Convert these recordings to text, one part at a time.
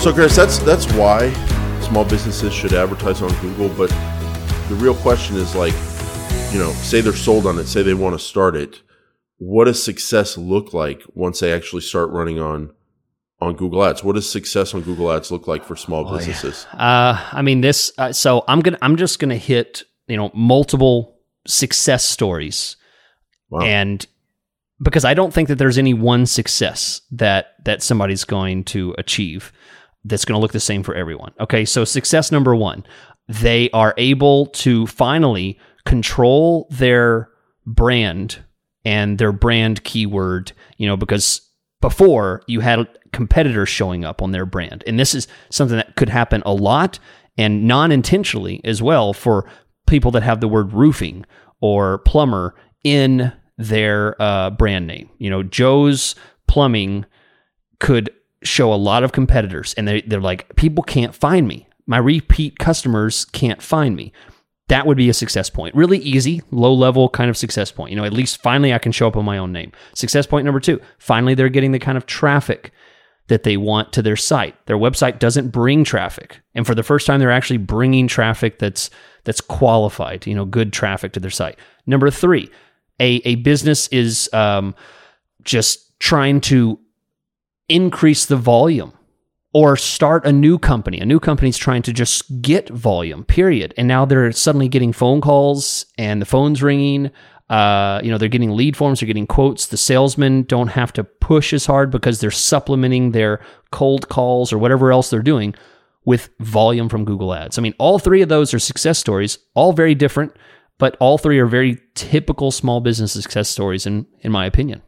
So, Chris, that's that's why small businesses should advertise on Google. But the real question is like, you know, say they're sold on it, say they want to start it. What does success look like once they actually start running on on Google Ads? What does success on Google Ads look like for small Oh, businesses? Uh, I mean this. Uh, so I'm gonna. I'm just gonna hit you know multiple success stories, Wow. and because I don't think that there's any one success that that somebody's going to achieve that's going to look the same for everyone. Okay, so success number one, they are able to finally control their brand and their brand keyword. You know because before you had competitors showing up on their brand. And this is something that could happen a lot and non intentionally as well for people that have the word roofing or plumber in their uh, brand name. You know, Joe's Plumbing could show a lot of competitors and they, they're like, people can't find me. My repeat customers can't find me. That would be a success point. Really easy, low level kind of success point. You know, at least finally I can show up on my own name. Success point number two, finally they're getting the kind of traffic that they want to their site. Their website doesn't bring traffic. And for the first time they're actually bringing traffic that's that's qualified, you know, good traffic to their site. Number 3, a a business is um, just trying to increase the volume or start a new company. A new company's trying to just get volume, period. And now they're suddenly getting phone calls and the phone's ringing. Uh, you know, they're getting lead forms, they're getting quotes. The salesmen don't have to push as hard because they're supplementing their cold calls or whatever else they're doing with volume from Google Ads. I mean, all three of those are success stories, all very different, but all three are very typical small business success stories in in my opinion.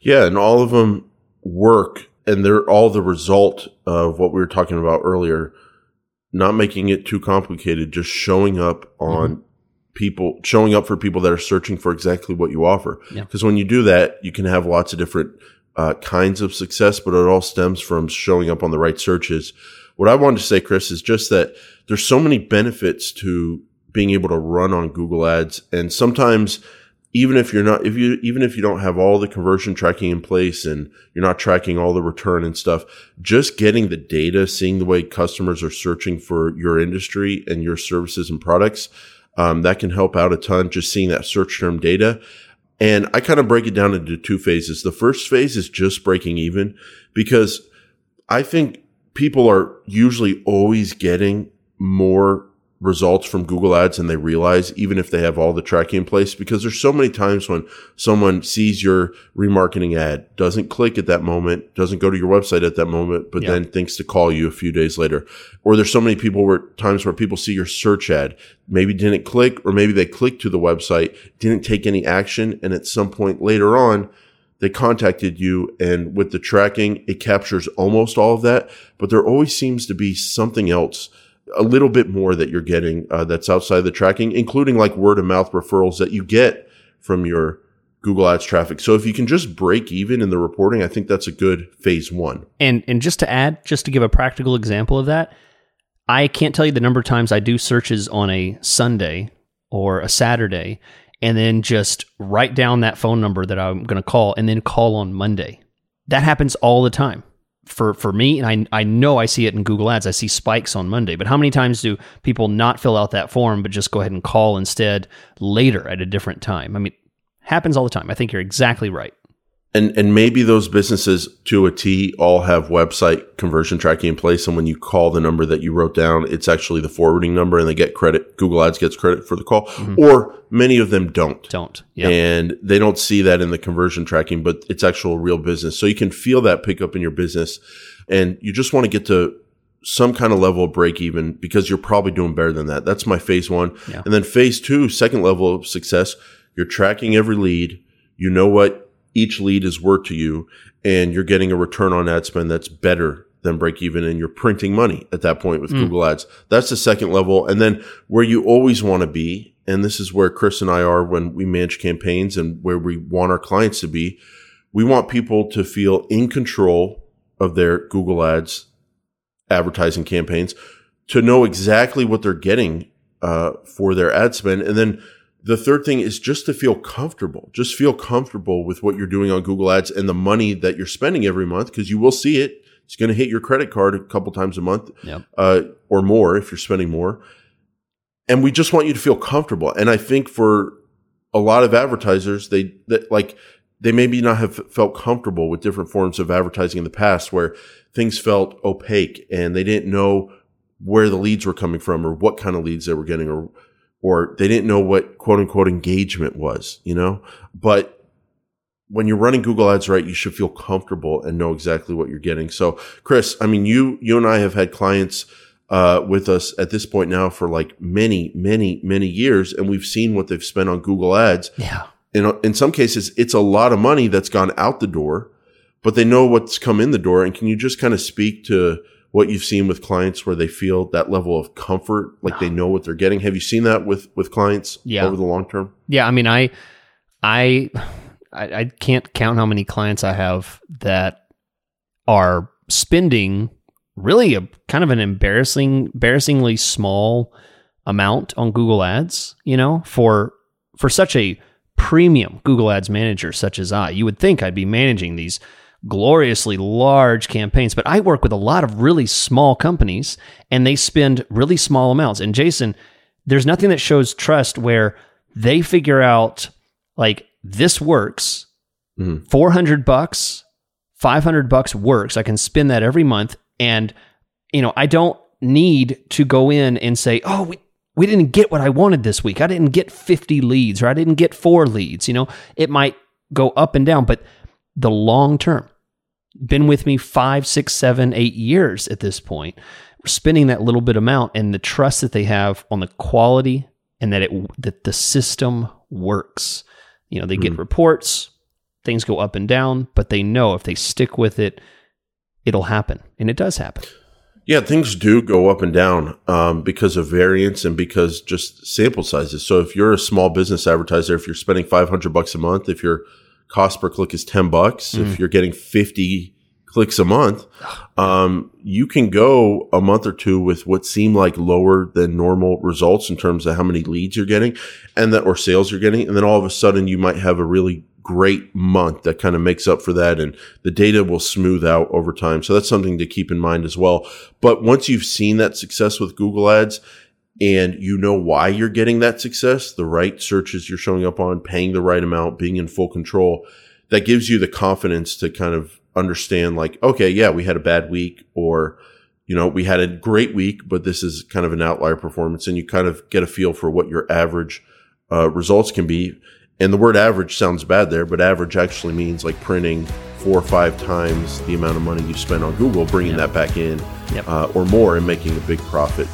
Yeah, and all of them work, and they're all the result of what we were talking about earlier. Not making it too complicated, just showing up on people, showing up for people that are searching for exactly what you offer. Yeah. Because when you do that, you can have lots of different uh, kinds of success, but it all stems from showing up on the right searches. What I wanted to say, Chris, is just that there's so many benefits to being able to run on Google Ads, and sometimes even if you're not if you even if you don't have all the conversion tracking in place and you're not tracking all the return and stuff just getting the data seeing the way customers are searching for your industry and your services and products um, that can help out a ton just seeing that search term data. And i kind of break it down into two phases. The first phase is just breaking even because i think people are usually always getting more results from Google Ads and they realize, even if they have all the tracking in place, because there's so many times when someone sees your remarketing ad, doesn't click at that moment, doesn't go to your website at that moment, but Yeah. then thinks to call you a few days later. Or there's so many people where times where people see your search ad, maybe didn't click, or maybe they clicked to the website, didn't take any action, and at some point later on, they contacted you and with the tracking, it captures almost all of that, but there always seems to be something else a little bit more that you're getting uh, that's outside the tracking, including like word of mouth referrals that you get from your Google Ads traffic. So if you can just break even in the reporting, I think that's a good phase one. And and just to add, just to give a practical example of that, I can't tell you the number of times I do searches on a Sunday or a Saturday and then just write down that phone number that I'm going to call and then call on Monday. That happens all the time. For for me and I I know I see it in Google Ads. I see spikes on Monday. But how many times do people not fill out that form but just go ahead and call instead later at a different time? I mean, happens all the time. I think you're exactly right. And and maybe those businesses to a T all have website conversion tracking in place. And when you call the number that you wrote down, it's actually the forwarding number and they get credit. Google Ads gets credit for the call. Mm-hmm. Or many of them don't. Don't. Yeah. and they don't see that in the conversion tracking, but it's actual real business. So you can feel that pickup in your business, and you just want to get to some kind of level of break even because you're probably doing better than that. That's my phase one, Yeah. and then phase two, second level of success. You're tracking every lead. You know what each lead is worth to you, and you're getting a return on ad spend that's better than break even, and you're printing money at that point with Google Ads. That's the second level, and then where you always want to be and this is where Chris and I are when we manage campaigns and where we want our clients to be. We want people to feel in control of their Google Ads advertising campaigns, to know exactly what they're getting uh, for their ad spend, and then the third thing is just to feel comfortable. Just feel comfortable with what you're doing on Google Ads and the money that you're spending every month because you will see it. It's going to hit your credit card a couple times a month Yep. uh, or more if you're spending more. And we just want you to feel comfortable. And I think for a lot of advertisers, they that like they maybe not have felt comfortable with different forms of advertising in the past where things felt opaque and they didn't know where the leads were coming from or what kind of leads they were getting or or they didn't know what quote unquote engagement was, you know? But when you're running Google Ads right, you should feel comfortable and know exactly what you're getting. So, Chris, I mean, you you and I have had clients uh, with us at this point now for like many, many, many years, and we've seen what they've spent on Google Ads. Yeah. In in some cases, it's a lot of money that's gone out the door, but they know what's come in the door. And can you just kind of speak to what you've seen with clients where they feel that level of comfort, like they know what they're getting? Have you seen that with with clients Yeah. over the long term? Yeah, I mean, I, I, I, I can't count how many clients I have that are spending really a kind of an embarrassing, embarrassingly small amount on Google Ads. You know, for for such a premium Google Ads manager such as I, you would think I'd be managing these gloriously large campaigns, but I work with a lot of really small companies and they spend really small amounts. And Jason, there's nothing that shows trust where they figure out like this works, Mhm. 400 bucks, 500 bucks works. I can spend that every month. And, you know, I don't need to go in and say, oh, we, we didn't get what I wanted this week. I didn't get 50 leads or I didn't get four leads. You know, it might go up and down, but the long term, been with me five, six, seven, eight years at this point, spending that little bit amount and the trust that they have on the quality and that it that the system works. You know, they get reports, things go up and down, but they know if they stick with it, it'll happen, and it does happen. Yeah, things do go up and down um, because of variance and because just sample sizes. So if you're a small business advertiser, if you're spending 500 bucks a month, if your cost per click is 10 bucks, if you're getting 50 clicks a month, um, you can go a month or two with what seem like lower than normal results in terms of how many leads you're getting and that or sales you're getting. And then all of a sudden you might have a really great month that kind of makes up for that and the data will smooth out over time. So that's something to keep in mind as well. But once you've seen that success with Google ads and you know why you're getting that success, the right searches you're showing up on, paying the right amount, being in full control, that gives you the confidence to kind of understand like, okay, yeah, we had a bad week or, you know, we had a great week, but this is kind of an outlier performance and you kind of get a feel for what your average uh, results can be. And the word average sounds bad there, but average actually means like printing four or five times the amount of money you spend on Google, bringing that back in Yep. uh, or more and making a big profit